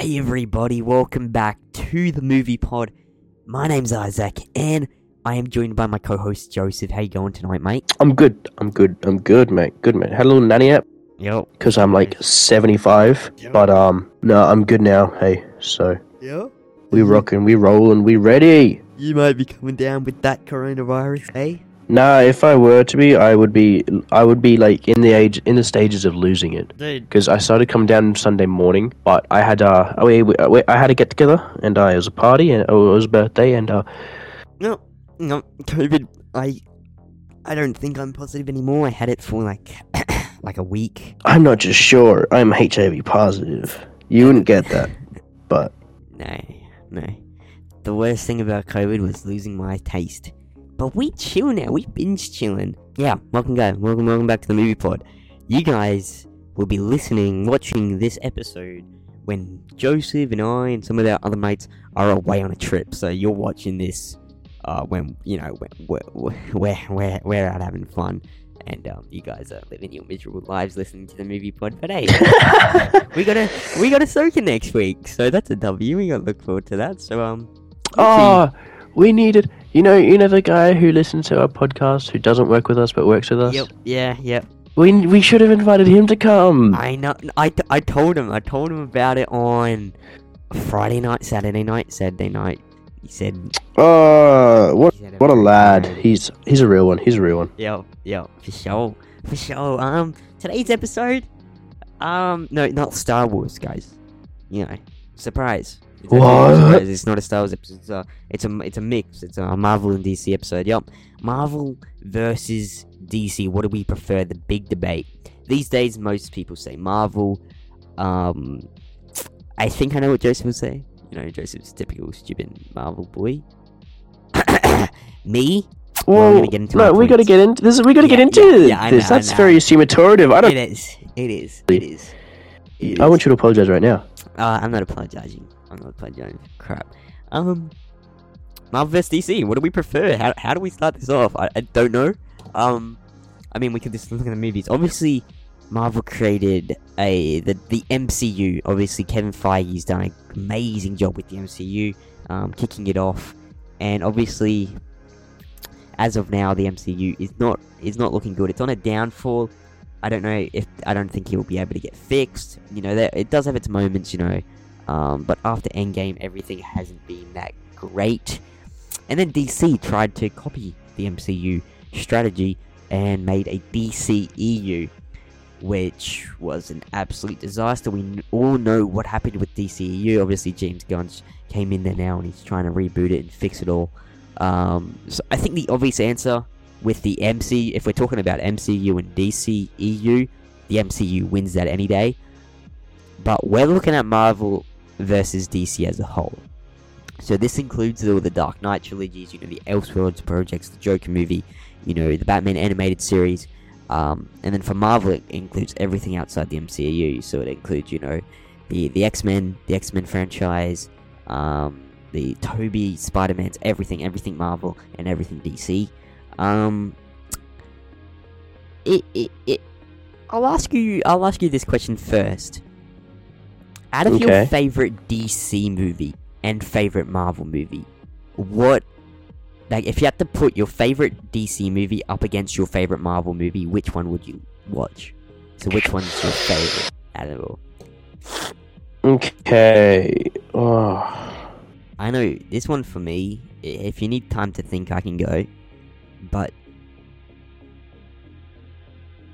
Hey everybody, welcome back to the movie pod. My name's Isaac and I am joined by my co-host Joseph. How you going tonight, mate? I'm good. I'm good. I'm good, mate. Good, mate. Had a little nanny app Yep. because I'm like 75, Yeah. but um, no, I'm good now. Hey, so Yeah. we rocking, we rolling, we ready. You might be coming down with that coronavirus, eh? Nah, if I were to be, I would be, I would be like in the age, in the stages of losing it. Because I started coming down Sunday morning, but I had uh, we, we, we- I had a get together and uh, it was a party and oh, it was a birthday and uh, No, no, COVID. I, I don't think I'm positive anymore. I had it for like, like a week. I'm not just sure I'm HIV positive. You wouldn't get that, but No, no. The worst thing about COVID was losing my taste. But we chill now. We binge chilling. Yeah, welcome guys. Welcome, welcome back to the movie pod. You guys will be listening, watching this episode when Joseph and I and some of our other mates are away on a trip. So you're watching this uh, when you know we're we're we're, we're, we're out having fun. And um, you guys are living your miserable lives listening to the movie pod. But hey, we got a we got a soaker next week, so that's a W. We got to look forward to that. So um, Oh, we needed. You know, you know the guy who listens to our podcast who doesn't work with us but works with us. yep, yeah, yep. We we should have invited him to come. I know. I, I told him. I told him about it on Friday night, Saturday night, Saturday night. He said, Oh, what said what a lad. He's he's a real one. He's a real one. Yo, yo, for sure, for sure. Um, today's episode, um, no, not Star Wars, guys. You know, surprise. It's not a What? It's not a Star Wars episode. It's a, it's a, it's a mix. It's a Marvel and DC episode. Yep. Marvel versus DC. What do we prefer? The big debate. These days, most people say Marvel. Um, I think I know what Joseph will say. You know, Joseph's typical stupid Marvel boy. Me, Well, Well, get into no, we got to get into this. We got to get into yeah, yeah, this. know, That's very assumatorative. I don't. It is. It is. It is. It I is. want you to apologize right now. Uh, I'm not apologizing. I'm not apologizing. Crap. Um, Marvel vs DC. What do we prefer? How, how do we start this off? I, I don't know. Um, I mean, we could just look at the movies. Obviously, Marvel created a the the MCU. Obviously, Kevin Feige's done an amazing job with the MCU, um, kicking it off, and obviously, as of now, the MCU is not is not looking good. It's on a downfall. I don't know if I don't think he'll be able to get fixed. You know, there, it does have its moments. You know, um, but after Endgame, everything hasn't been that great. And then DC tried to copy the MCU strategy and made a DCEU, which was an absolute disaster. We all know what happened with DCEU. Obviously, James Gunn came in there now and he's trying to reboot it and fix it all. Um, so I think the obvious answer with the MC, if we're talking about MCU and DCEU, the MCU wins that any day. But we're looking at Marvel versus DC as a whole. So this includes all the Dark Knight trilogies, you know, the Elseworlds projects, the Joker movie, you know, the Batman animated series, um, and then for Marvel it includes everything outside the MCU. So it includes, you know, the the X Men, the X Men franchise, um, the Tobey Spider Man's, everything, everything Marvel and everything DC. Um, it, it, it, I'll ask you. I'll ask you this question first. Out of your favorite DC movie and favorite Marvel movie, what, like, if you had to put your favorite DC movie up against your favorite Marvel movie, which one would you watch? So, which one's your favorite out of all? Okay. Oh. I know this one for me. If you need time to think, I can go. But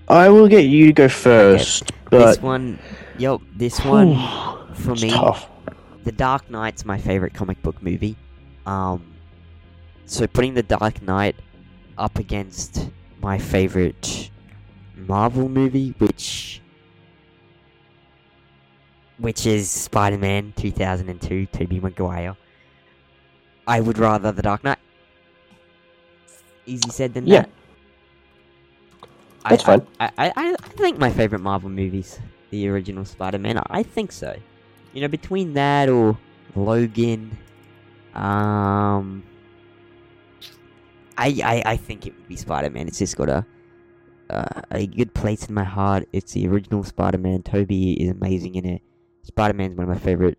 I will get you to go first, this but one, yo, this one for me. tough. The Dark Knight's my favorite comic book movie. Um, so putting The Dark Knight up against my favorite Marvel movie, which which is Spider-Man 2002, Tobey Maguire. I would rather The Dark Knight. Easy said than Yeah. that. I- That's I- fine. I, I, I I think my favorite Marvel movies, the original Spider-Man. I think so. You know, between that or Logan, um, I I, I think it would be Spider-Man. It's just got a uh, a good place in my heart. It's the original Spider-Man. Tobey is amazing in it. Spider-Man's one of my favorite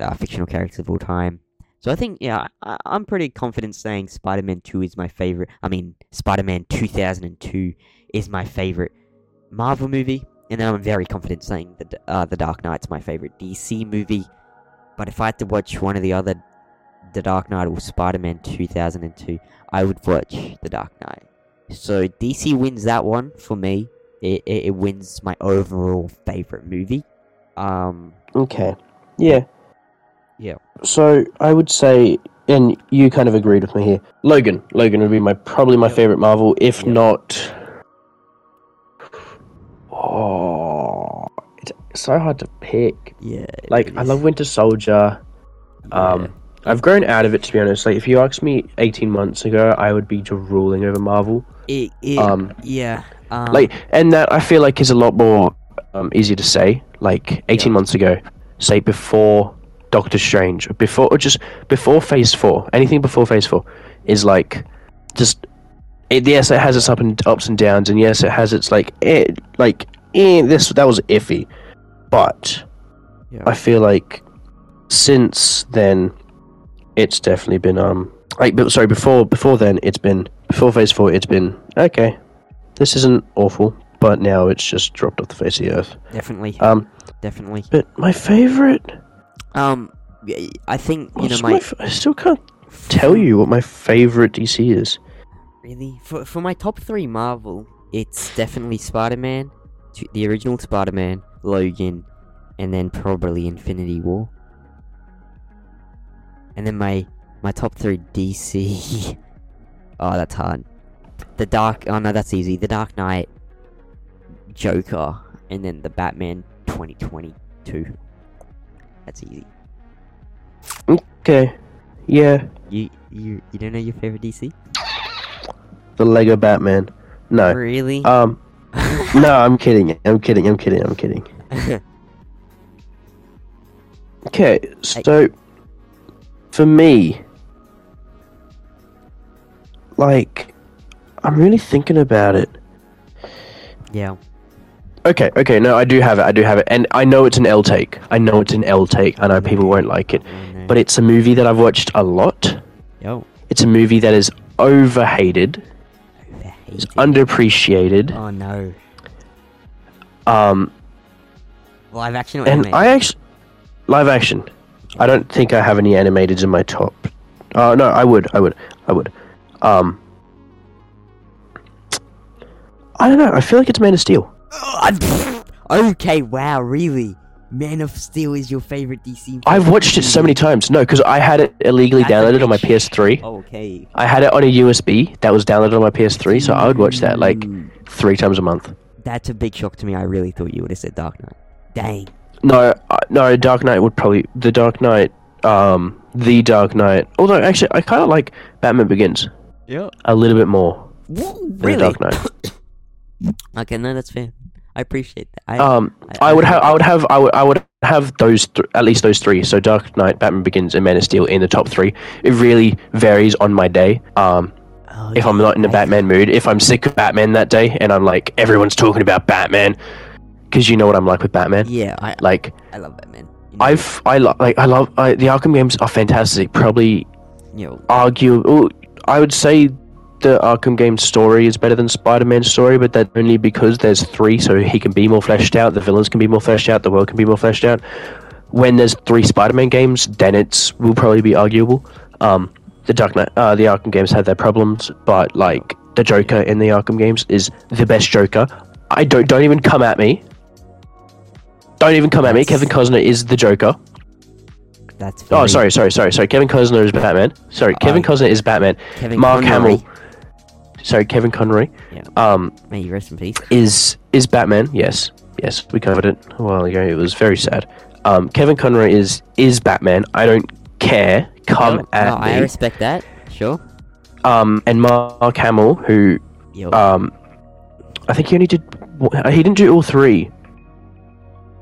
uh, fictional characters of all time. So I think, yeah, I, I'm pretty confident saying Spider-Man 2 is my favorite. I mean, Spider-Man 2002 is my favorite Marvel movie, and then I'm very confident saying that uh, The Dark Knight's my favorite DC movie. But if I had to watch one of the other, The Dark Knight or Spider-Man 2002, I would watch The Dark Knight. So DC wins that one for me. It, it, it wins my overall favorite movie. Um, Okay. Yeah. Yeah. So I would say, and you kind of agreed with me here. Logan. Logan would be my probably my favorite Marvel, if not. Oh, it's so hard to pick. yeah. Like I love Winter Soldier. Um, Yeah. I've grown out of it to be honest. Like if you asked me 18 months ago, I would be drooling over Marvel. It, it, um, yeah. Um, Like, and that I feel like is a lot more um, easier to say. Like 18 Yeah. months ago, say before Doctor Strange, before or just before Phase Four, anything before Phase Four is like just. It, yes, it has its up and ups and downs, and yes, it has its like, eh, like eh, this that was iffy, but yeah. I feel like since then, it's definitely been um like but sorry before before then it's been before Phase Four it's been okay. This isn't awful, but now it's just dropped off the face of the earth. definitely, Um, definitely. but my favorite, Um, I think you know my. my f- I still can't tell you what my favorite DC is. Really, for for my top three Marvel, it's definitely Spider-Man, the original Spider-Man, Logan, and then probably Infinity War. And then my my top three DC. oh, that's hard. The Dark. Oh no, that's easy. The Dark Knight, Joker, and then the Batman 2022. That's easy. Okay, yeah, You you you don't know your favorite DC? the Lego Batman. No, Really? um, no, I'm kidding. I'm kidding. I'm kidding. I'm kidding. Okay, so for me, like, I'm really thinking about it. yeah. Okay, okay, no, I do have it, I do have it, and I know it's an L take. I know it's an L take. I know people won't like it, but it's a movie that I've watched a lot. Yo. It's a movie that is overhated, it's Overhated. underappreciated. Oh no. Um, Live action or and? I actually live action. I don't think I have any animateds in my top. Uh, no, I would, I would, I would. Um, I don't know. I feel like it's Man of Steel. Oh, okay, wow, really? Man of Steel is your favorite DC? I've watched it so many times. No, because I had it illegally That's downloaded on my PS3. Okay. I had it on a USB that was downloaded on my PS3, so I would watch that like three times a month. That's a big shock to me. I really thought you would have said Dark Knight. Dang. No, uh, no, Dark Knight would probably the Dark Knight, um, the Dark Knight. Although actually, I kind of like Batman Begins Yeah. a little bit more Whoa, than really? Dark Knight. okay, no, that's fair. I appreciate that. I, Um, I- I would have, I would have, I would, I would have those th- at least those three. So Dark Knight, Batman Begins, and Man of Steel in the top three. It really varies on my day. Um, oh, if I'm not in a I- Batman mood, if I'm sick of Batman that day, and I'm like everyone's talking about Batman, because you know what I'm like with Batman. Yeah, I, Like I love Batman. You know, I've, I lo- like, I love I, the Arkham games are fantastic. Probably Yo, argue, oh, I would say the Arkham game story is better than Spider-Man's story, but that only because there's three, so he can be more fleshed out. The villains can be more fleshed out. The world can be more fleshed out. When there's three Spider-Man games, then it's will probably be arguable. Um, the Dark Knight, uh, the Arkham games have their problems, but like the Joker in the Arkham games is the best Joker. I don't don't even come at me. Don't even come at me. Kevin Costner is the Joker. that's Oh, sorry, sorry, sorry, sorry. Kevin Costner is Batman. Sorry, Kevin I- Costner is Batman. Kevin Mark Conroy. Hamill. Sorry, Kevin Conroy. Yeah. Um, May you rest in peace. is is Batman? Yes, yes, we covered it a while ago. It was very sad. Um, Kevin Conroy is is Batman. I don't care. Come Yo, at no, I respect that. Sure. Um, and Mark Hamill, who Yo. um, I think he only did. He didn't do all three.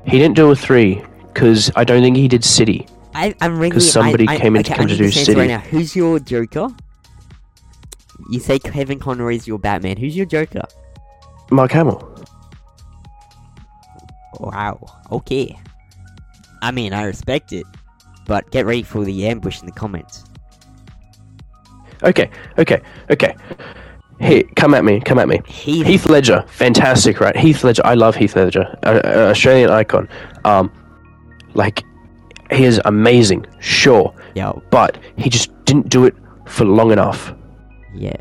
He didn't do all three because I don't think he did City. I, I'm really. 'cause somebody I, I, came in okay, to come to do City. Right now. Who's your Joker? You say Kevin Conroy is your Batman. Who's your Joker? Mark Hamill. Wow. Okay. I mean, I respect it. but get ready for the ambush in the comments. Okay, okay, okay. Hey, come at me, come at me. Heath, Heath Ledger, fantastic, right? Heath Ledger, I love Heath Ledger, Australian icon. Um, like, he is amazing, sure, yo, but he just didn't do it for long enough. Yeah,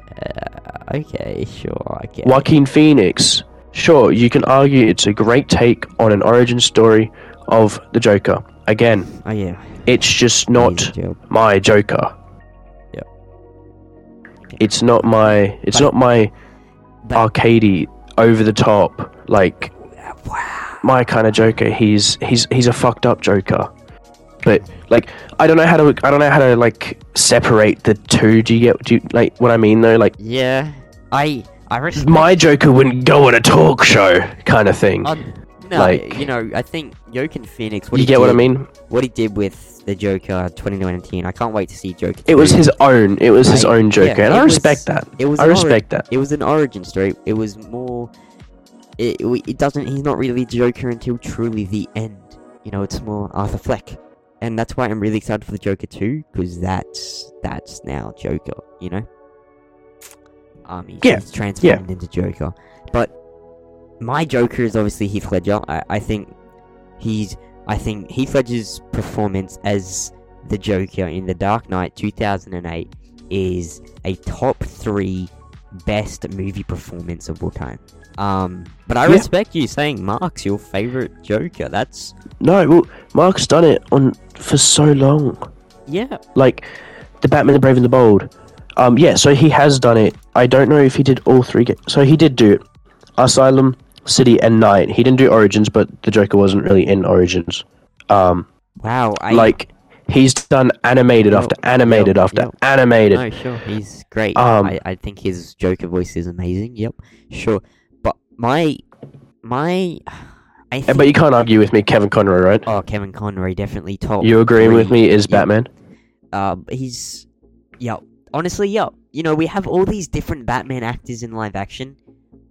okay, sure, I get. it. Joaquin Phoenix, sure, you can argue it's a great take on an origin story of the Joker. Again, Oh yeah, it's just not my Joker. Yeah. It's not my. It's But- not my but- arcadey, over the top, like Wow. my kind of Joker. He's he's he's a fucked up Joker. But like, I don't know how to. I don't know how to like separate the two. Do you get? Do you like what I mean though? Like, Yeah, I I respect. my Joker wouldn't go on a talk show, kind of thing. Uh, no, like- you know, I think Joaquin Phoenix. What you get what I mean? What he did with the Joker 2019, I can't wait to see Joker. It was his own. It was his own Joker, yeah, and I was- respect that. It was. I ori- respect that. It was an origin story. It was more. It, it it doesn't. He's not really Joker until truly the end. You know, it's more Arthur Fleck, and that's why I'm really excited for the Joker 2 because that's that's now Joker. You know. Um, he's, Yeah, he's transformed into Joker, but my Joker is obviously Heath Ledger. I, I think he's. I think Heath Ledger's performance as the Joker in The Dark Knight 2008 is a top three best movie performance of all time. Um, but I Yeah. respect you saying Mark's your favorite Joker. That's No, well, Mark's done it on for so long. yeah, like the Batman, the Brave and the Bold. Um, yeah, so he has done it. I don't know if he did all three. Ga- so he did do it. Asylum, City, and Knight. He didn't do Origins, but the Joker wasn't really in Origins. Um, wow. I like he's done animated Yo, after animated yo, after yo. animated. no, sure, he's great. Um, I, I think his Joker voice is amazing. Yep, sure. My my, I think, But you can't argue with me, Kevin Conroy, right? oh Kevin Conroy definitely top. You agreeing with me is Yeah. Batman? Uh, he's, yeah, honestly, yeah. You know, we have all these different Batman actors in live action.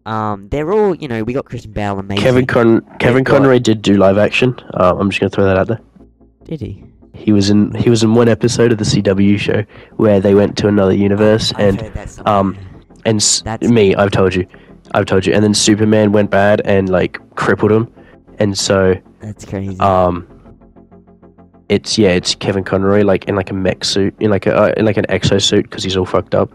Um, they're all, you know, we got Christian Bale, amazing. Kevin Con Kevin got- Conroy did do live action. Uh, I'm just gonna throw that out there. Did he? He was in he was in one episode of the CW show where they went to another universe I've and heard that somewhere. um, and That's- me i've told you i've told you and then superman went bad and like crippled him and so that's crazy. um it's yeah it's kevin conroy like in like a mech suit in like a uh, in like an exo suit because he's all fucked up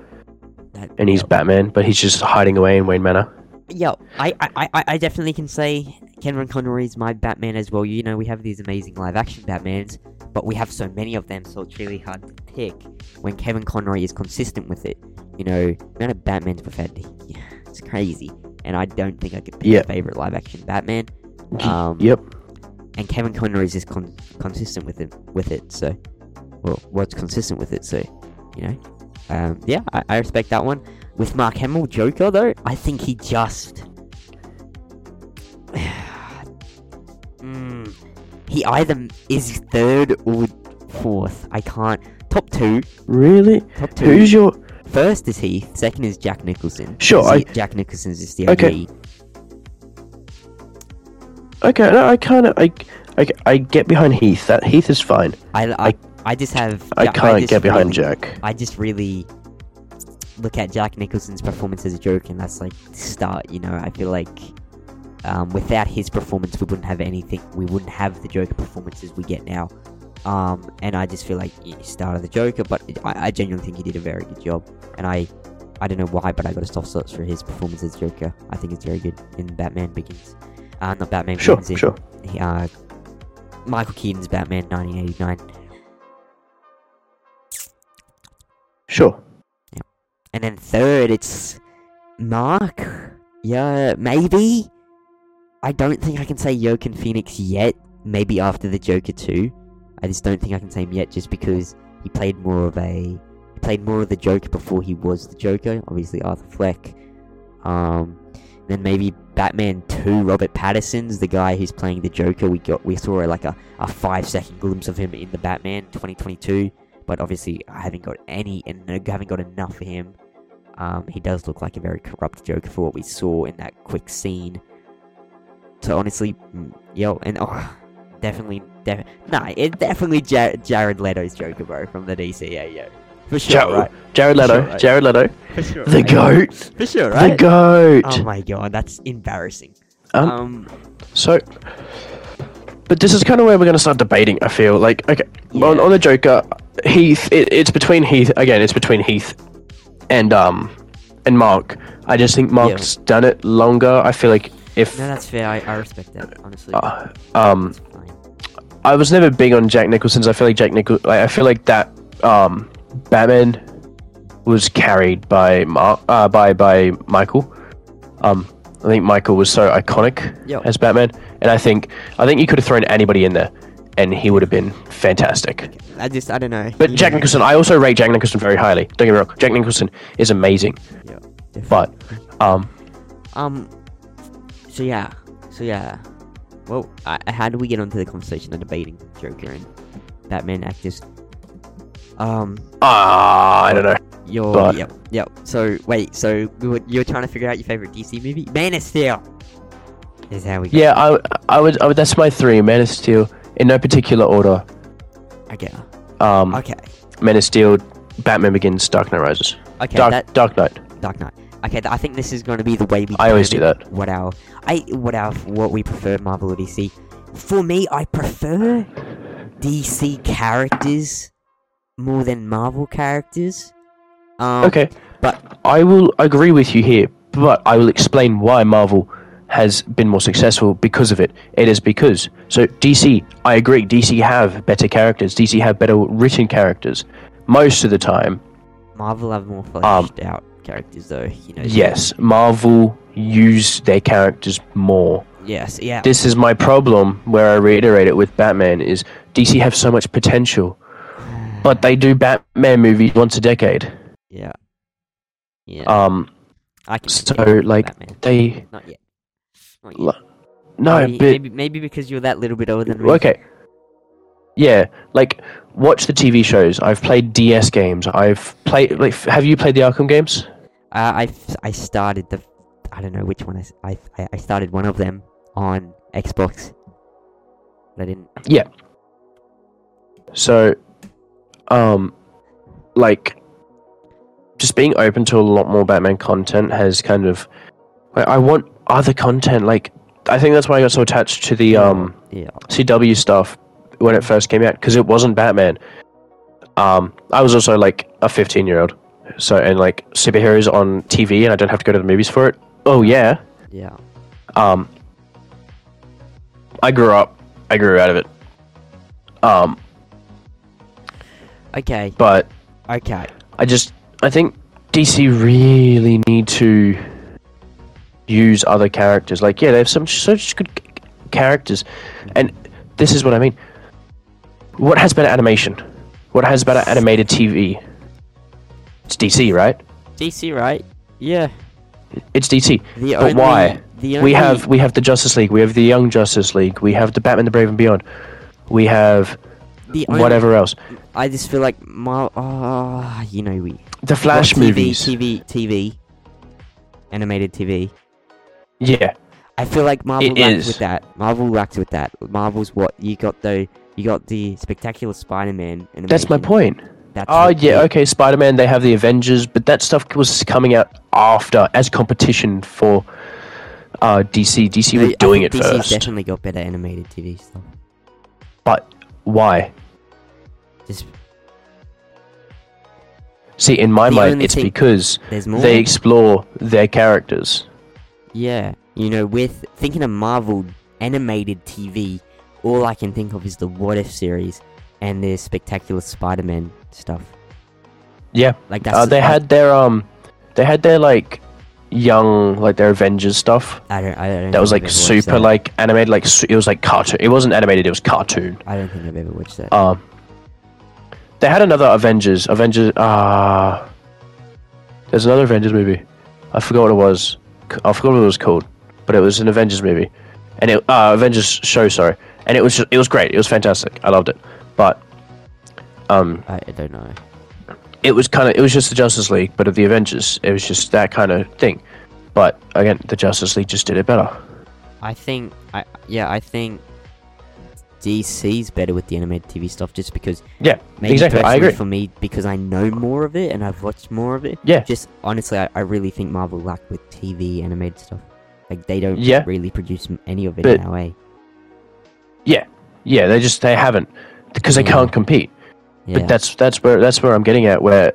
That- and he's yeah. batman but he's just hiding away in wayne manor Yeah, I, I, I, I definitely can say Kevin Conroy is my Batman as well. You know, we have these amazing live action Batmans, but we have so many of them, so it's really hard to pick when Kevin Conroy is consistent with it. You know, amount of Batmans we've had, yeah, it's crazy. And I don't think I could pick Yeah. a favorite live action Batman. Um, yep And Kevin Conroy is just con- consistent with it, with it. So, well, what's consistent with it? So, you know, um, yeah, I, I respect that one. With Mark Hamill Joker though, I think he just mm, he either is third or fourth. I can't. Top two. really Top two. who's your First is Heath. Second is Jack Nicholson. Sure, I- Jack Nicholson's is the Okay. OG. okay no, i kind of I, I i get behind heath that heath is fine I, I, I just have. i can't just get behind really- jack I just really look at Jack Nicholson's performance as a joke, and that's like the start. You know, I feel like um, without his performance, we wouldn't have anything. We wouldn't have the Joker performances we get now. Um, and I just feel like he started the Joker, but it, I, I genuinely think he did a very good job. And I, I don't know why, but I got a soft spot for his performance as Joker. I think it's very good in Batman Begins. Uh, not Batman sure Begins. in, sure Uh, Michael Keaton's Batman 1989. sure And then third, it's Mark. Yeah, maybe. I don't think I can say Joaquin Phoenix yet. Maybe after the Joker 2. I just don't think I can say him yet, just because he played more of a he played more of the Joker before he was the Joker. Obviously, Arthur Fleck. Um, then maybe Batman 2. Robert Patterson's the guy who's playing the Joker. We got we saw like a, a five second glimpse of him in the Batman 2022 but obviously I haven't got any and haven't got enough for him. Um, he does look like a very corrupt Joker for what we saw in that quick scene. So honestly, mm, yo, and oh, definitely De- nah, it's definitely Jar- Jared Leto's Joker, bro, from the DCEU. For sure, Jar- right? Jared Leto. Sure, right. Jared Leto. For sure, The right? goat. For sure, The goat. Oh my god, that's embarrassing. Um, Um, So, but this is kind of where we're going to start debating. I feel like okay, on, Yeah. on the Joker, Heath. It, it's between Heath again. It's between Heath and um and Mark. I just think Mark's done it longer. I feel like if no, that's fair. I, I respect that, honestly. uh, um It's fine. I was never big on Jack Nicholson's. I feel like Jack Nichol. Like, I feel like that um Batman was carried by Mark uh, by by Michael. Um, I think Michael was so iconic Yep. as Batman, and I think I think you could have thrown anybody in there, and he would have been fantastic. I just, I don't know. But you Jack know- Nicholson, I also rate Jack Nicholson very highly. Don't get me wrong, Jack Nicholson is amazing, Yeah, but um, Um. So yeah. So yeah. Well, I, how do we get onto the conversation of debating Joker and Batman actors? Um. ah, I don't know. You're. But- Yep. Yep. So wait. So we were, you were trying to figure out your favorite DC movie? Man of Steel. Is how we. Yeah, I, I would, I would. That's my three: Man of Steel, in no particular order. Okay. Um, Okay. Man of Steel, Batman Begins, Dark Knight Rises. Okay. Dark, that Dark Knight. Dark Knight. Okay. I think this is going to be the way we. I always do that. What our I what our what we prefer Marvel or DC. For me, I prefer DC characters more than Marvel characters. Um, Okay, but- I will agree with you here, but I will explain why Marvel has been more successful because of it. It is because so DC. I agree. DC have better characters. DC have better written characters most of the time. Marvel have more fleshed Um, out characters, though. You know. Yes, Marvel use their characters more. Yes. Yeah. This is my problem where I reiterate it with Batman is DC have so much potential, but they do Batman movies once a decade. yeah. Yeah. Um, I can. so, like, Batman. they Not yet. Not yet. Lo- no, maybe, but maybe maybe because you're that little bit older than me. okay. Yeah, like watch the TV shows. I've played DS games. I've played. Like, have you played the Arkham games? Uh, I I started the I don't know which one I, I I started one of them on Xbox. But I didn't. Yeah. So, um, like, just being open to a lot more Batman content has kind of. I, I want other content. Like, I think that's why I got so attached to the um Yeah. CW stuff when it first came out because it wasn't Batman. Um, I was also like a 15 year old, so and like superheroes on TV, and I don't have to go to the movies for it. Oh yeah. Yeah. Um, I grew up. I grew out of it. Um, Okay. but Okay. I just I think DC really need to use other characters. Like yeah, they have some such good c- characters, and this is what I mean. What has better animation? What has better animated TV? It's DC, right? DC, right? Yeah. It's DC. The But only, why? The only, We have we have the Justice League. We have the Young Justice League. We have the Batman: The Brave and Beyond. We have the only, whatever else. I just feel like Mar. Oh, you know we. The Flash TV, movies. TV, TV, animated TV. Yeah, I feel like Marvel It lacks is. with that. Marvel lacks with that. Marvel's what you got though. You got the spectacular Spider-Man. Animation. that's my point. That's Oh yeah, okay. Spider Man. They have the Avengers, but that stuff was coming out after as competition for uh, DC. DC No, were doing it DC's first, definitely got better animated TV stuff. but why? Just See, in my The mind, it's because they explore their characters. Yeah, you know, with thinking of Marvel animated TV, all I can think of is the What If series and the spectacular Spider-Man stuff. Yeah, Like that. uh, they had their um, they had their like young like their Avengers stuff. I don't. I don't. That was like super like animated, like it was like cartoon. It wasn't animated; it was cartoon. I don't think I've ever watched that. Um, they had another Avengers. Avengers. Ah, there's another Avengers movie. I forgot what it was. I forgot what it was called, but it was an Avengers movie, and it uh, Avengers show. Sorry, and it was just, it was great. It was fantastic. I loved it, but um, I, I don't know. it was kind of it was just the Justice League, but of the Avengers, it was just that kind of thing. But again, the Justice League just did it better. I think. I yeah. I think DC's better with the animated TV stuff, just because Yeah, maybe exactly. I agree. for me because I know more of it and I've watched more of it. Yeah. Just honestly, I, I really think Marvel lack with TV animated stuff. Like they don't Yeah. really produce any of it But- in that way. Yeah, yeah, they just they haven't because they Yeah. can't compete. Yeah. But that's that's where that's where I'm getting at. Where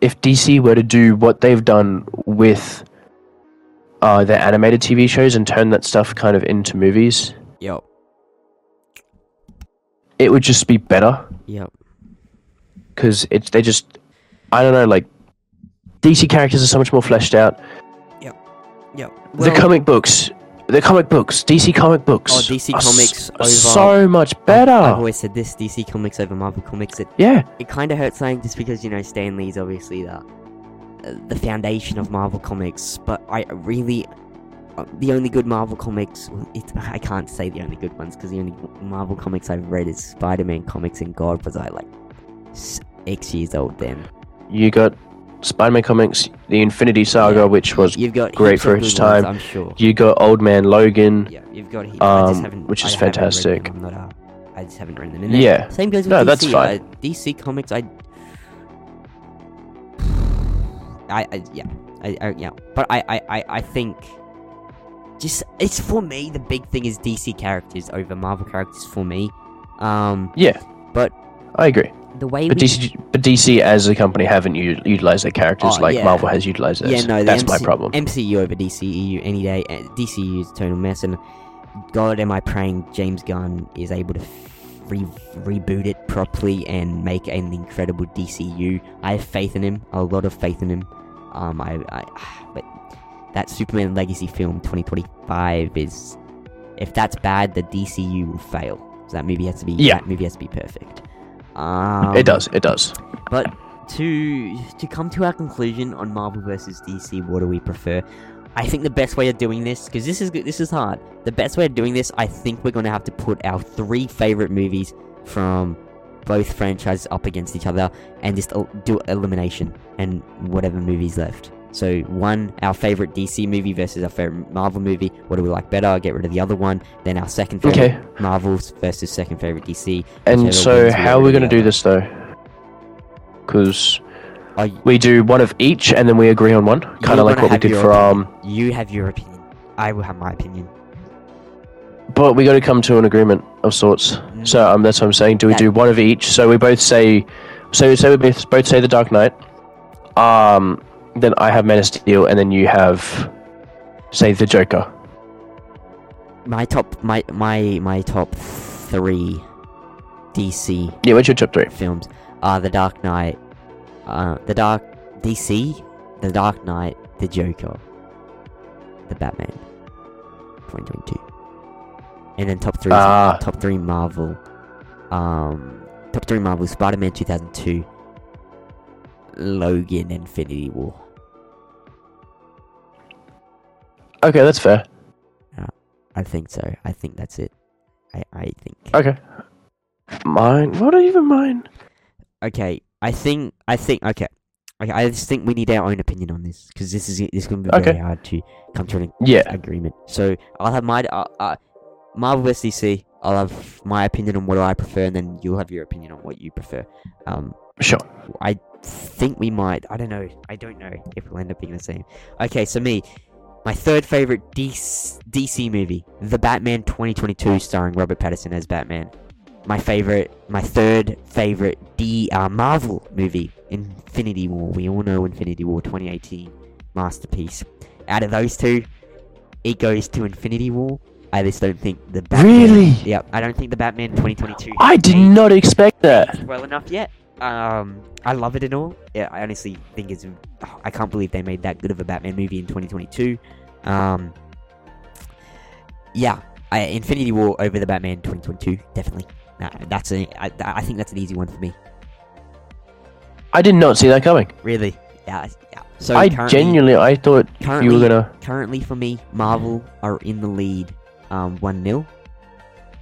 if DC were to do what they've done with uh, their animated TV shows and turn that stuff kind of into movies, Yep. it would just be better. Yep. because it's they just I don't know like DC characters are so much more fleshed out. Yep. Yep. the comic books, the comic books, DC comic books. Oh, DC s- Comics are over- so much better. I've always said this: DC Comics over Marvel Comics. It yeah, it kind of hurts saying just because you know Stan Lee's obviously the uh, the foundation of Marvel Comics, but I really uh, the only good Marvel comics. It, I can't say the only good ones because the only Marvel comics I've read is Spider-Man comics, and God was I like six years old then. you got Spider-Man comics, the Infinity Saga, Yeah. which was You've got great for its good ones, time. I'm sure. you got Old Man Logan. Yeah, you've got. he- Um, which is I them, fantastic. I'm not. Uh, I just haven't read them. And Yeah. Same goes with No, DC. that's fine. Uh, DC comics, I. I, I yeah, I, I yeah, but I, I, I, I think. Just it's for me. The big thing is DC characters over Marvel characters for me. Um, Yeah, But- I agree. The way But we, DC, but DC as a company haven't u- utilized their characters Oh, like yeah. Marvel has utilized theirs. yeah, no, that's MC, my problem. MCU over DCEU any day. Uh, DCU is a total mess, and God, am I praying James Gunn is able to re- reboot it properly and make an incredible DCU. I have faith in him, a lot of faith in him. Um, I, I but that Superman Legacy film 2025 is, if that's bad, the DCU will fail. So that movie has to be, Yeah. that movie has to be perfect. Um, it does. It does. but to to come to our conclusion on Marvel versus DC, what do we prefer? I think the best way of doing this, because this is this is hard. The best way of doing this, I think we're gonna have to put our three favorite movies from both franchises up against each other, and just do elimination and whatever movies left. So one, our favorite DC movie versus our favorite Marvel movie. What do we like better? Get rid of the other one. Then our second favorite Okay. Marvels versus second favorite DC. And so, wins, we get how are we going to do this though? Because we do one of each, and then we agree on one, kind of like what we did for um. You have your opinion. I will have my opinion. But we got to come to an agreement of sorts. So um, that's what I'm saying. Do we Yeah. do one of each? So we both say, so say we both both say the Dark Knight. Um, then I have Man of Steel, and then you have, say the Joker. My top, my my my top three DC Yeah, what's your top three? films are The Dark Knight, uh, The Dark DC, The Dark Knight, The Joker, The Batman, 2022, and then top three, Ah. top three Marvel, um, top three Marvel, Spider-Man 2002, Logan, Infinity War. Okay, that's fair. I think so. I think that's it. I I think. Okay. Mine. What are you even mine? okay, I think I think okay. Okay, I just think we need our own opinion on this because this is this is going to be Okay. very hard to come to an Yeah. agreement. So I'll have my uh, uh, Marvel vs DC. I'll have my opinion on what I prefer, and then you'll have your opinion on what you prefer. Um, Sure. I think we might. I don't know. I don't know if we'll end up being the same. Okay, so me, my third favorite DC, DC movie, The Batman 2022, starring Robert Pattinson as Batman. My favorite, my third favorite D uh, Marvel movie, Infinity War. We all know Infinity War 2018 masterpiece. Out of those two, it goes to Infinity War. I just don't think the Batman. Really? Yep, I don't think the Batman 2022. I did not expect that. well enough yet. Um, I love it and all. Yeah, I honestly think it's. I can't believe they made that good of a Batman movie in 2022. Um, yeah, I, Infinity War over the Batman 2022, definitely. Nah, that's a. I, I think that's an easy one for me. I did not see that coming. Really. Yeah. Yeah. So I genuinely, I thought currently, you were gonna. currently for me, Marvel are in the lead, um, one 0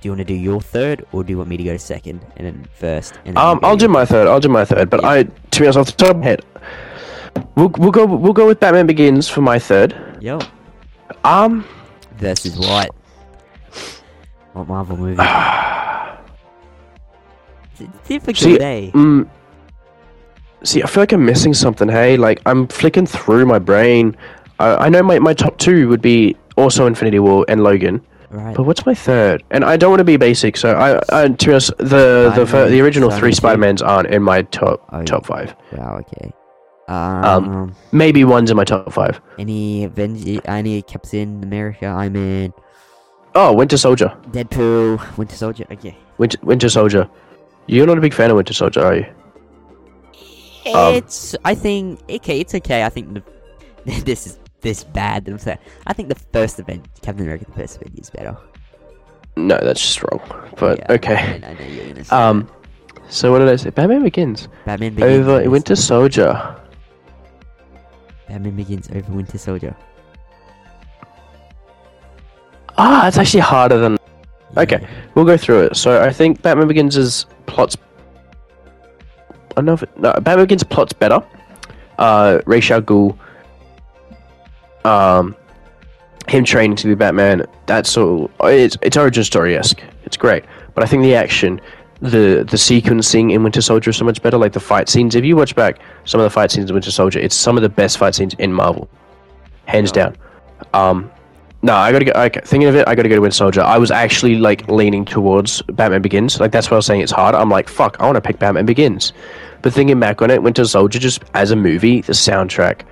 Do you want to do your third, or do you want me to go second and then first? And then Um, I'll do my third. I'll do my third. But Yeah. I, to be honest, off the top of my head, we'll we'll go we'll go with Batman Begins for my third. Yo. Um, versus what? What Marvel movie? difficult, See, eh? Mm, see, I feel like I'm missing something. Hey, like I'm flicking through my brain. I, I know my, my top two would be also Infinity War and Logan, Right. but what's my third? And I don't want to be basic, so I, I to be honest, the the fir- the original three Spider Mans aren't in my top Oh, top five. Wow. Okay. Um. Maybe one's in my top five. any Avenge? Any Captain America? Iron Man. Oh, Winter Soldier. Deadpool. Winter Soldier. Okay. Winter, Winter Soldier. You're not a big fan of Winter Soldier, are you? Um, It's. I think. Okay. It's okay. I think the. this is this bad. I'm saying. I think the First Avenger, Captain America, the First Avenger, is better. No, that's just wrong. But Yeah, okay. I, I know you're gonna say Um, so what did I say? Batman Begins that. Batman Begins. over is- Winter Soldier. Batman Begins over Winter Soldier. Ah, it's actually harder than. Okay. We'll go through it. So I think Batman Begins is plots. I don't know if it, no, Batman Begins plot's better. Uh, Ra's al Ghul. Um, him training to be Batman. That's all. It's it's origin story esque. It's great, but I think the action, the the sequencing in Winter Soldier is so much better. Like the fight scenes. If you watch back some of the fight scenes in Winter Soldier, it's some of the best fight scenes in Marvel, hands down. Um, no, I gotta go. Okay, thinking of it, I gotta go to Winter Soldier. I was actually like leaning towards Batman Begins. Like that's why I was saying it's hard. I'm like, fuck, I want to pick Batman Begins. But thinking back on it, Winter Soldier just as a movie, the soundtrack,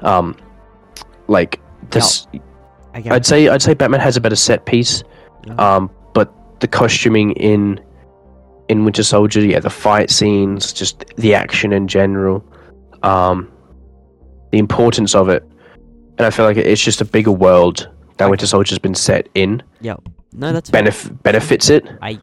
um, like this, Okay. I'd say I'd say Batman has a better set piece. Um, but the costuming in in Winter Soldier, yeah, the fight scenes, just the action in general, um, the importance of it, and I feel like it's just a bigger world that Okay. Winter Soldier's been set in. yeah. No, that's fair. Benef- benefits it. I-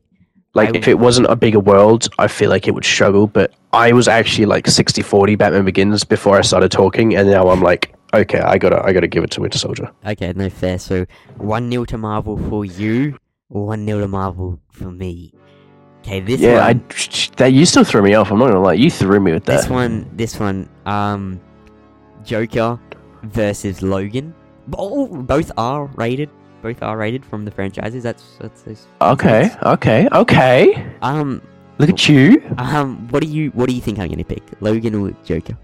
like I if it wasn't a bigger world, I feel like it would struggle. But I was actually like 60-40 Batman Begins before I started talking, and now I'm like, okay, I gotta I gotta give it to Winter Soldier. Okay, no fair. So one 0 to Marvel for you, one 0 to Marvel for me. Okay, this yeah, one, I that you still threw me off. I'm not gonna lie, you threw me with that. this one, this one, um, Joker versus Logan. Oh, both are rated. Both are rated from the franchises. That's that's. that's Okay, okay, okay. Um, Look at you. um, what do you what do you think I'm gonna pick, Logan or Joker?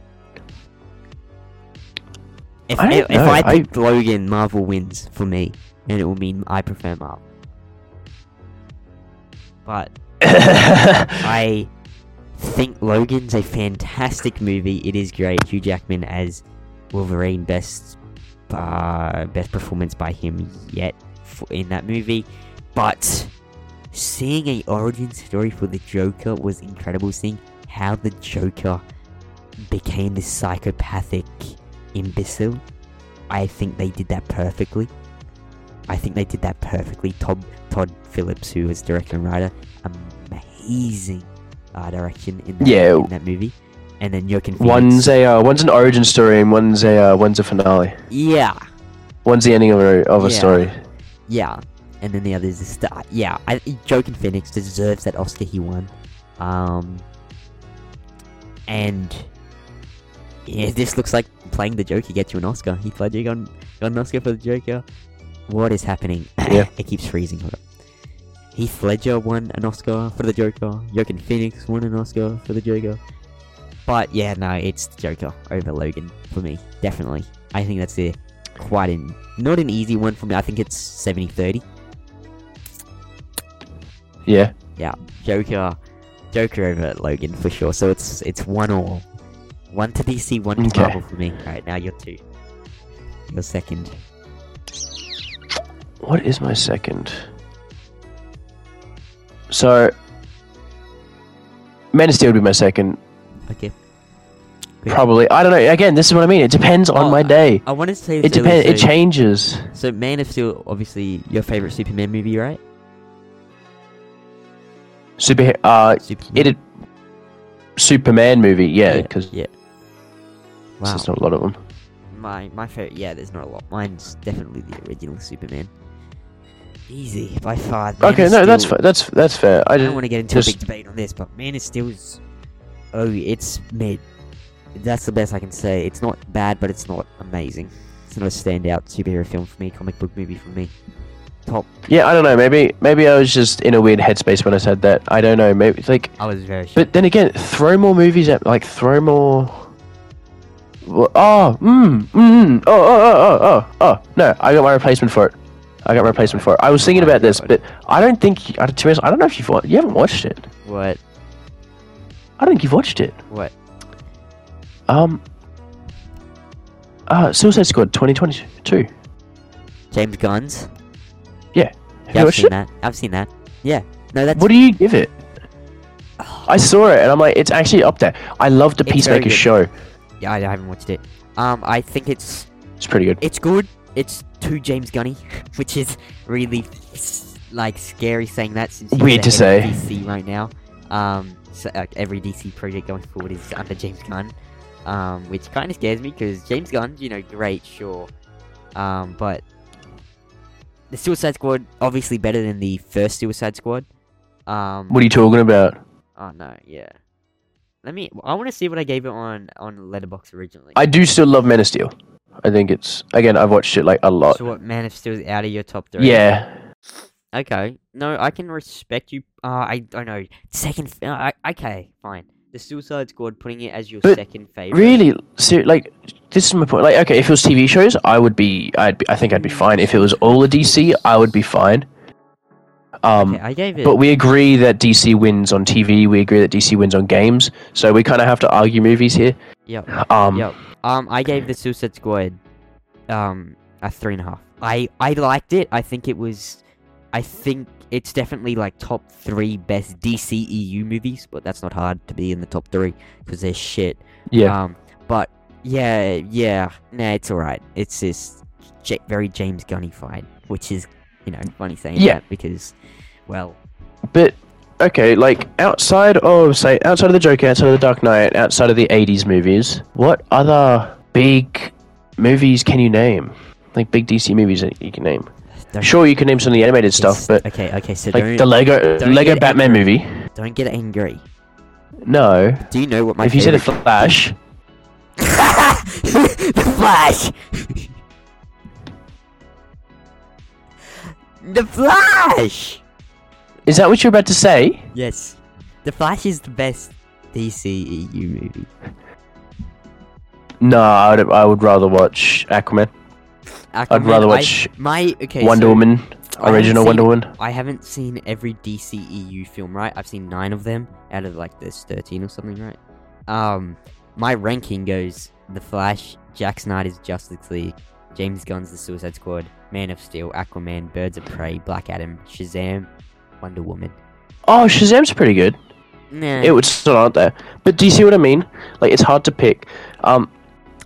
If I if, if I I- pick Logan, Marvel wins for me, and it will mean I prefer Marvel. But I think Logan's a fantastic movie. It is great. Hugh Jackman as Wolverine, best uh, best performance by him yet in that movie. But seeing a origin story for the Joker was incredible. Seeing how the Joker became this psychopathic imbecile, I think they did that perfectly. I think they did that perfectly. Todd Todd Phillips, who was director and writer, amazing uh, direction in that, Yeah. in that movie. And then Joaquin Phoenix. one's a uh, one's an origin story and one's a uh, one's a finale. yeah, One's the ending of a of a Yeah. story. yeah. And then the other is the star. Yeah, I, Joaquin Phoenix deserves that Oscar he won. Um, and yeah, this looks like playing the Joker gets you an Oscar. Heath Ledger got, got an Oscar for the Joker. What is happening? Yeah. it keeps freezing. Hold up. Heath Ledger won an Oscar for the Joker. Joaquin Phoenix won an Oscar for the Joker. But yeah, no, it's the Joker over Logan for me. Definitely. I think that's a quite an not an easy one for me. I think it's 70-30. Yeah. Joker Joker over Logan for sure. So it's it's one all. One to DC, one to Okay. Marvel for me. Alright, now you're two. Your second. What is my second? So, Man of Steel would be my second. Okay. Great. Probably. I don't know. Again, this is what I mean. It depends on Oh, my day. I wanted to say It depends. It changes. So Man of Steel, obviously your favorite Superman movie, right? Super. Uh, Superman. it. Superman movie. Yeah, because yeah. Wow. there's not a lot of them. My my favorite. Yeah, there's not a lot. Mine's definitely the original Superman. Easy by far. Man Okay, no, that's Steel- fa- that's that's fair. I I don't want to get into just- a big debate on this, but Man of Steel's oh, it's mid. That's the best I can say. It's not bad, but it's not amazing. It's not a standout superhero film for me, comic book movie for me. top. Yeah, I don't know. Maybe maybe I was just in a weird headspace when I said that. I don't know. Maybe it's like, I was very. Shocked. but then again, throw more movies at like throw more. Oh, mm, mm, oh, oh, oh, oh, oh, oh. No, I got my replacement for it. I got my replacement for it. I was thinking about this, but I don't think. I- To be honest, I don't know if you've wa- you haven't watched it. what? I don't think you've watched it. What? Um. Uh, Suicide Squad 2022. James Gunn's. Yeah. Yeah, Have you I've seen it? that. I've seen that. Yeah. No, that's. What do you give it? I saw it and I'm like, it's actually up there. I love the Peacemaker show. Yeah, I haven't watched it. Um, I think it's It's pretty good. it's good. It's too James Gunny, which is really like scary saying that since he's Weird to say. DC right now. Um, so, like, every DC project going forward is under James Gunn, um, which kind of scares me because James Gunn, you know, great, sure, um, but the Suicide Squad obviously better than the first Suicide Squad. Um, What are you talking about? oh no, yeah. Let me. I want to see what I gave it on on Letterboxd originally. I do still love Men of Steel. I think it's again I've watched it like a lot. So what Man of Steel is out of your top three? Yeah. Okay. No, I can respect you. Uh, I don't know. Second. Uh, I- okay, fine. The Suicide Squad putting it as your But second favorite. Really, ser- like this is my point. Like, okay, if it was TV shows, I would be, I'd, be, I think I'd be fine. If it was all of DC, I would be fine. Um, Okay, I gave it. but we agree that DC wins on TV. We agree that DC wins on games. So we kind of have to argue movies here. Yep. Um, Yep. Um, I gave the Suicide Squad, um, a three and a half. I I liked it. I think it was, I think it's definitely like top three best DCEU movies. But that's not hard to be in the top three because they're shit. yeah. Um, but yeah, yeah, nah, it's alright. It's just J- very James Gunnified, which is, you know, funny saying Yeah. that because, well, But okay, like outside of say outside of the Joker, outside of the Dark Knight, outside of the '80s movies, what other big movies can you name? Like big DC movies that you can name? don't, Sure, you can name some of the animated stuff, but okay, okay, so like the Lego Lego Batman movie. don't get angry. No. Do you know what my if you said the favorite? Flash, the Flash. The Flash. is that what you're about to say? Yes, the Flash is the best DCEU movie. No, I would, I would rather watch Aquaman, I'd Aquaman, rather I- watch my okay. Wonder so Woman, original seen- Wonder Woman. I haven't seen every DCEU film, right? I've seen nine of them out of like there's thirteen or something, right? Um, my ranking goes: The Flash, Zack Snyder's Justice League, James Gunn's The Suicide Squad, Man of Steel, Aquaman, Birds of Prey, Black Adam, Shazam, Wonder Woman. Oh, Shazam's pretty good. Nah, It would still aren't there. But do you see what I mean? Like it's hard to pick. Um,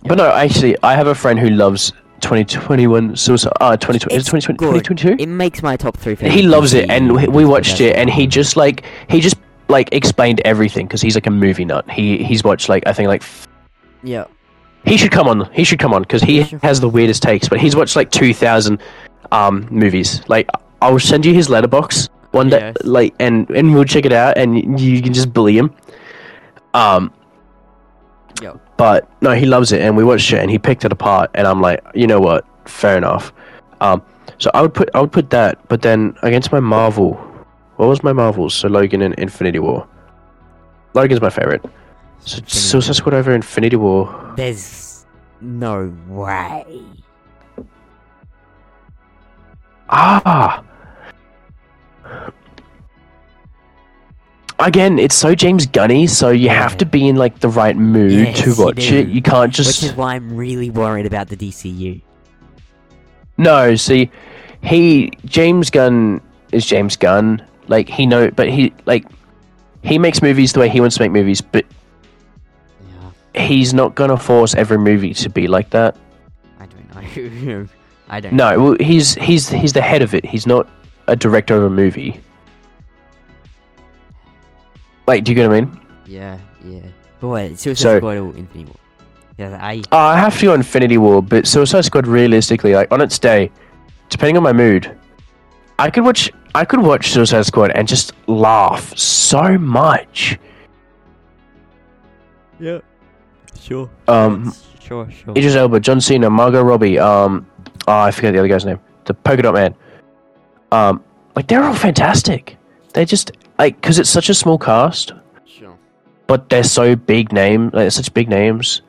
but no, actually, I have a friend who loves 2021 Suicide. Uh, 2020 is it It's 2020 2022? it makes my top three. He loves it, and we, we watched it, and he just like he just like explained everything because he's like a movie nut. He he's watched like I think like f- yeah. He should come on. He should come on because he has the weirdest takes. But he's watched like 2,000 um movies. Like I'll send you his Letterboxd one day, Yes. like and and we'll check it out, and you can just bully him. Um, Yo. but no, he loves it, and we watched it, and he picked it apart, and I'm like, you know what? Fair enough. Um, so I would put I would put that, but then against my Marvel, what was my Marvels? So Logan and Infinity War. Logan's my favorite. So Infinity Suicide War. Squad over Infinity War. There's no way. Ah. Again, it's so James Gunny, so you have to be in like the right mood Yes, to you watch it. You can't just Which is why I'm really worried about the DCU. no. See, he James Gunn is James Gunn. Like he know, but he like he makes movies the way he wants to make movies, but Yeah, he's not gonna force every movie to be like that. I don't know. I don't. No, well, he's he's he's the head of it. He's not a director of a movie. Like, do you get what I mean? Yeah, yeah. But wait, Suicide So- Squad or Infinity War? Yeah, I. Uh, I have to go Infinity War, but Suicide Squad realistically, like on its day, depending on my mood, I could watch I could watch Suicide Squad and just laugh so much. Yeah. Sure. Um, Sure, sure. Idris Elba, John Cena, Margot Robbie, um, oh, I forget the other guy's name, the Polka Dot Man. Um, like they're all fantastic. They just like because it's such a small cast, Sure. but they're so big name, like such big names,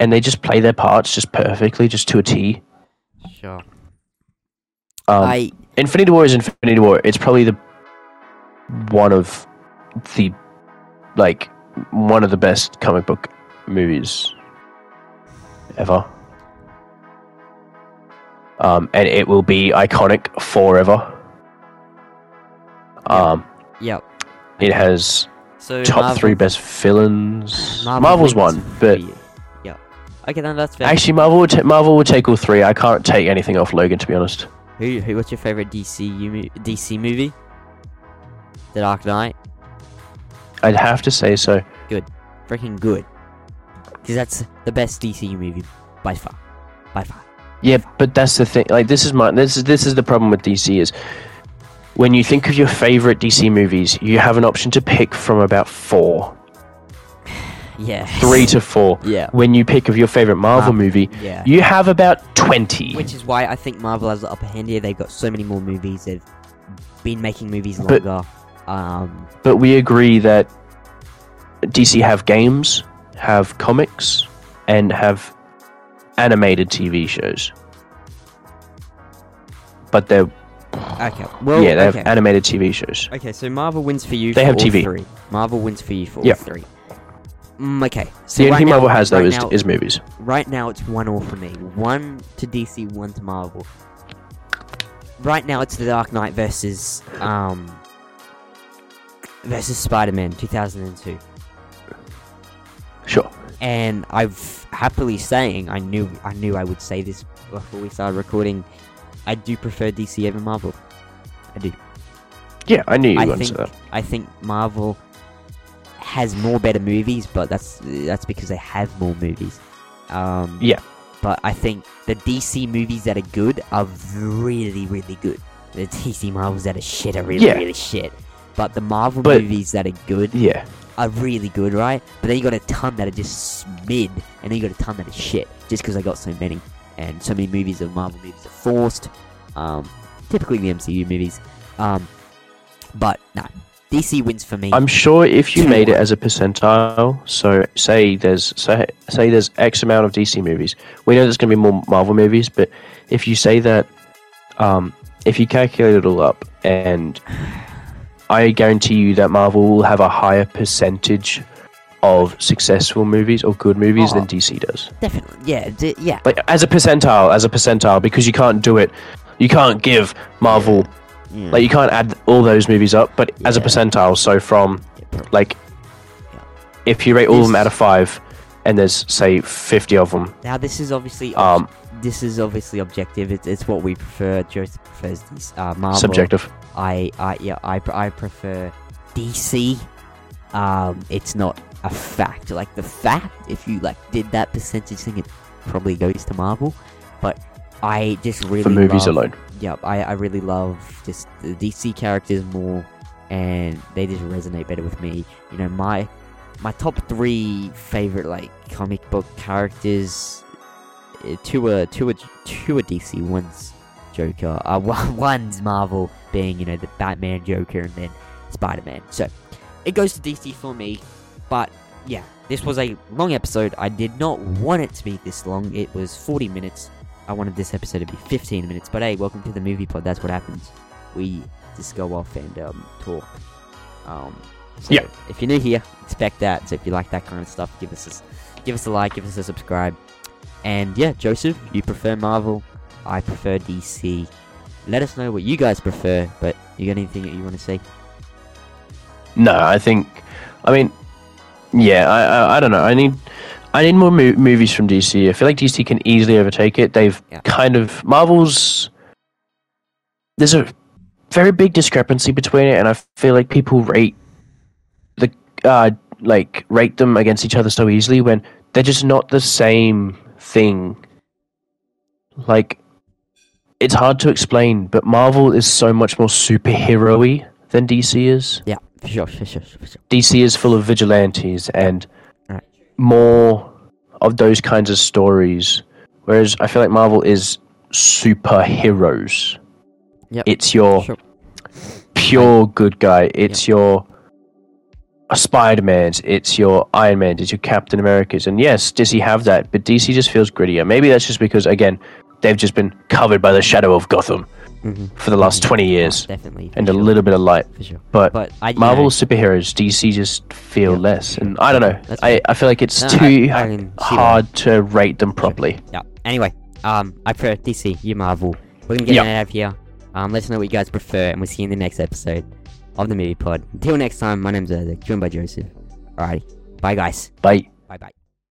and they just play their parts just perfectly, just to a T. Sure. Um, I Infinity War is Infinity War. It's probably the one of the like one of the best comic book movies ever. Um, and it will be iconic forever. Um, yep. it has So top Marvel- three best villains. Marvel Marvel's one, but yeah. Okay, then that's fair. actually, Marvel would ta- Marvel would take all three. I can't take anything off Logan to be honest. Who, who? What's your favorite DC DC movie? The Dark Knight. I'd have to say so. Good, freaking good. Because that's the best DC movie by far. By far. Yeah, but that's the thing. Like, this is my this is this is the problem with DC is when you think of your favorite DC movies, you have an option to pick from about four, Yeah. three to four. Yeah. When you pick of your favorite Marvel movie, Yeah. you have about twenty. Which is why I think Marvel has the upper hand here. They've got so many more movies. They've been making movies But- longer. Um, But we agree that DC have games, have comics, and have animated TV shows. But they're okay. Well, yeah, they have animated TV shows. Okay, so Marvel wins for you. They for have all TV. Three. Marvel wins for you for all Yeah. three. Mm, okay. So The only right thing now, Marvel has though right is, now, is movies. right now it's one all for me. One to DC, one to Marvel. Right now it's The Dark Knight versus um versus Spider-Man 2002. Sure. And I've happily saying I knew I knew I would say this before we started recording. I do prefer DC over Marvel. I do. Yeah, I knew you I to think that. I think Marvel has more better movies, but that's that's because they have more movies. Um, Yeah. But I think the DC movies that are good are really, really good. The DC Marvels that are shit are really, Yeah. really shit. But the Marvel But- movies that are good Yeah. Are really good, right? But then you got a ton that are just mid, and then you got a ton that are shit, just because I got so many, and so many movies of Marvel movies are forced. Um, typically the MCU movies. Um, but no, DC wins for me. I'm sure if you made it as a percentile, so say there's say, say there's X amount of DC movies. We know there's going to be more Marvel movies, but if you say that, um, if you calculate it all up, and I guarantee you that Marvel will have a higher percentage of successful movies or good movies Oh. than DC does. Definitely, yeah, d- yeah. Like as a percentile, as a percentile, because you can't do it. You can't give Marvel yeah. like you can't add all those movies up, but as a percentile, so from Yeah, like Yeah. if you rate all of them out of five and there's say 50 of them now this is obviously ob- um this is obviously objective. It's, it's what we prefer. Joseph prefers these uh, Marvel. subjective I, I, yeah, I, I prefer DC. Um, it's not a fact. Like the fact, if you like did that percentage thing, it probably goes to Marvel. But I just really for movies love, alone Yep, I, I really love just the DC characters more, and they just resonate better with me. You know, my my top three favorite like comic book characters, two a two are two are DC, one's Joker, uh, one's Marvel, being you know the Batman, Joker, and then Spider Man. So it goes to DC for me, but yeah, this was a long episode. I did not want it to be this long. It was 40 minutes. I wanted this episode to be 15 minutes, but hey, welcome to the movie pod. That's what happens. We just go off and um, talk. Um, so Yeah. If you're new here, expect that. So if you like that kind of stuff, give us a, give us a like, give us a subscribe. And yeah, Joseph, you prefer Marvel. I prefer DC. Let us know what you guys prefer. But you got anything that you want to say? no i think i mean yeah i i, I don't know i need i need more mo- movies from dc i feel like dc can easily overtake it they've Yeah. kind of marvel's there's a very big discrepancy between it and i feel like people rate the uh like rate them against each other so easily when they're just not the same thing like it's hard to explain but marvel is so much more superhero-y than dc is Yeah, for sure, for sure, for sure. DC is full of vigilantes and Right. more of those kinds of stories. Whereas I feel like Marvel is superheroes. Yep. It's your Sure. pure good guy. It's your Spider Man's, it's your Iron Man's, it's your Captain America's. And yes, does he have that? But DC just feels grittier. Maybe that's just because, again, they've just been covered by the shadow of Gotham Mhm. for the last Mhm. 20 Oh, years definitely, for and a little bit of light. for sure. But, But I, Marvel know, superheroes, DC just feel Yeah, less. sure. And I don't know. That's I. I feel like it's No, too I- I can see hard to rate them properly. Yeah. Anyway, um, I prefer DC, you Marvel. We're gonna get Yep. out of here. Um, let us know what you guys prefer, and we'll see you in the next episode of the Movie Pod. Until next time, my name's Isaac, joined by Joseph. Alrighty, bye guys. Bye. Bye bye.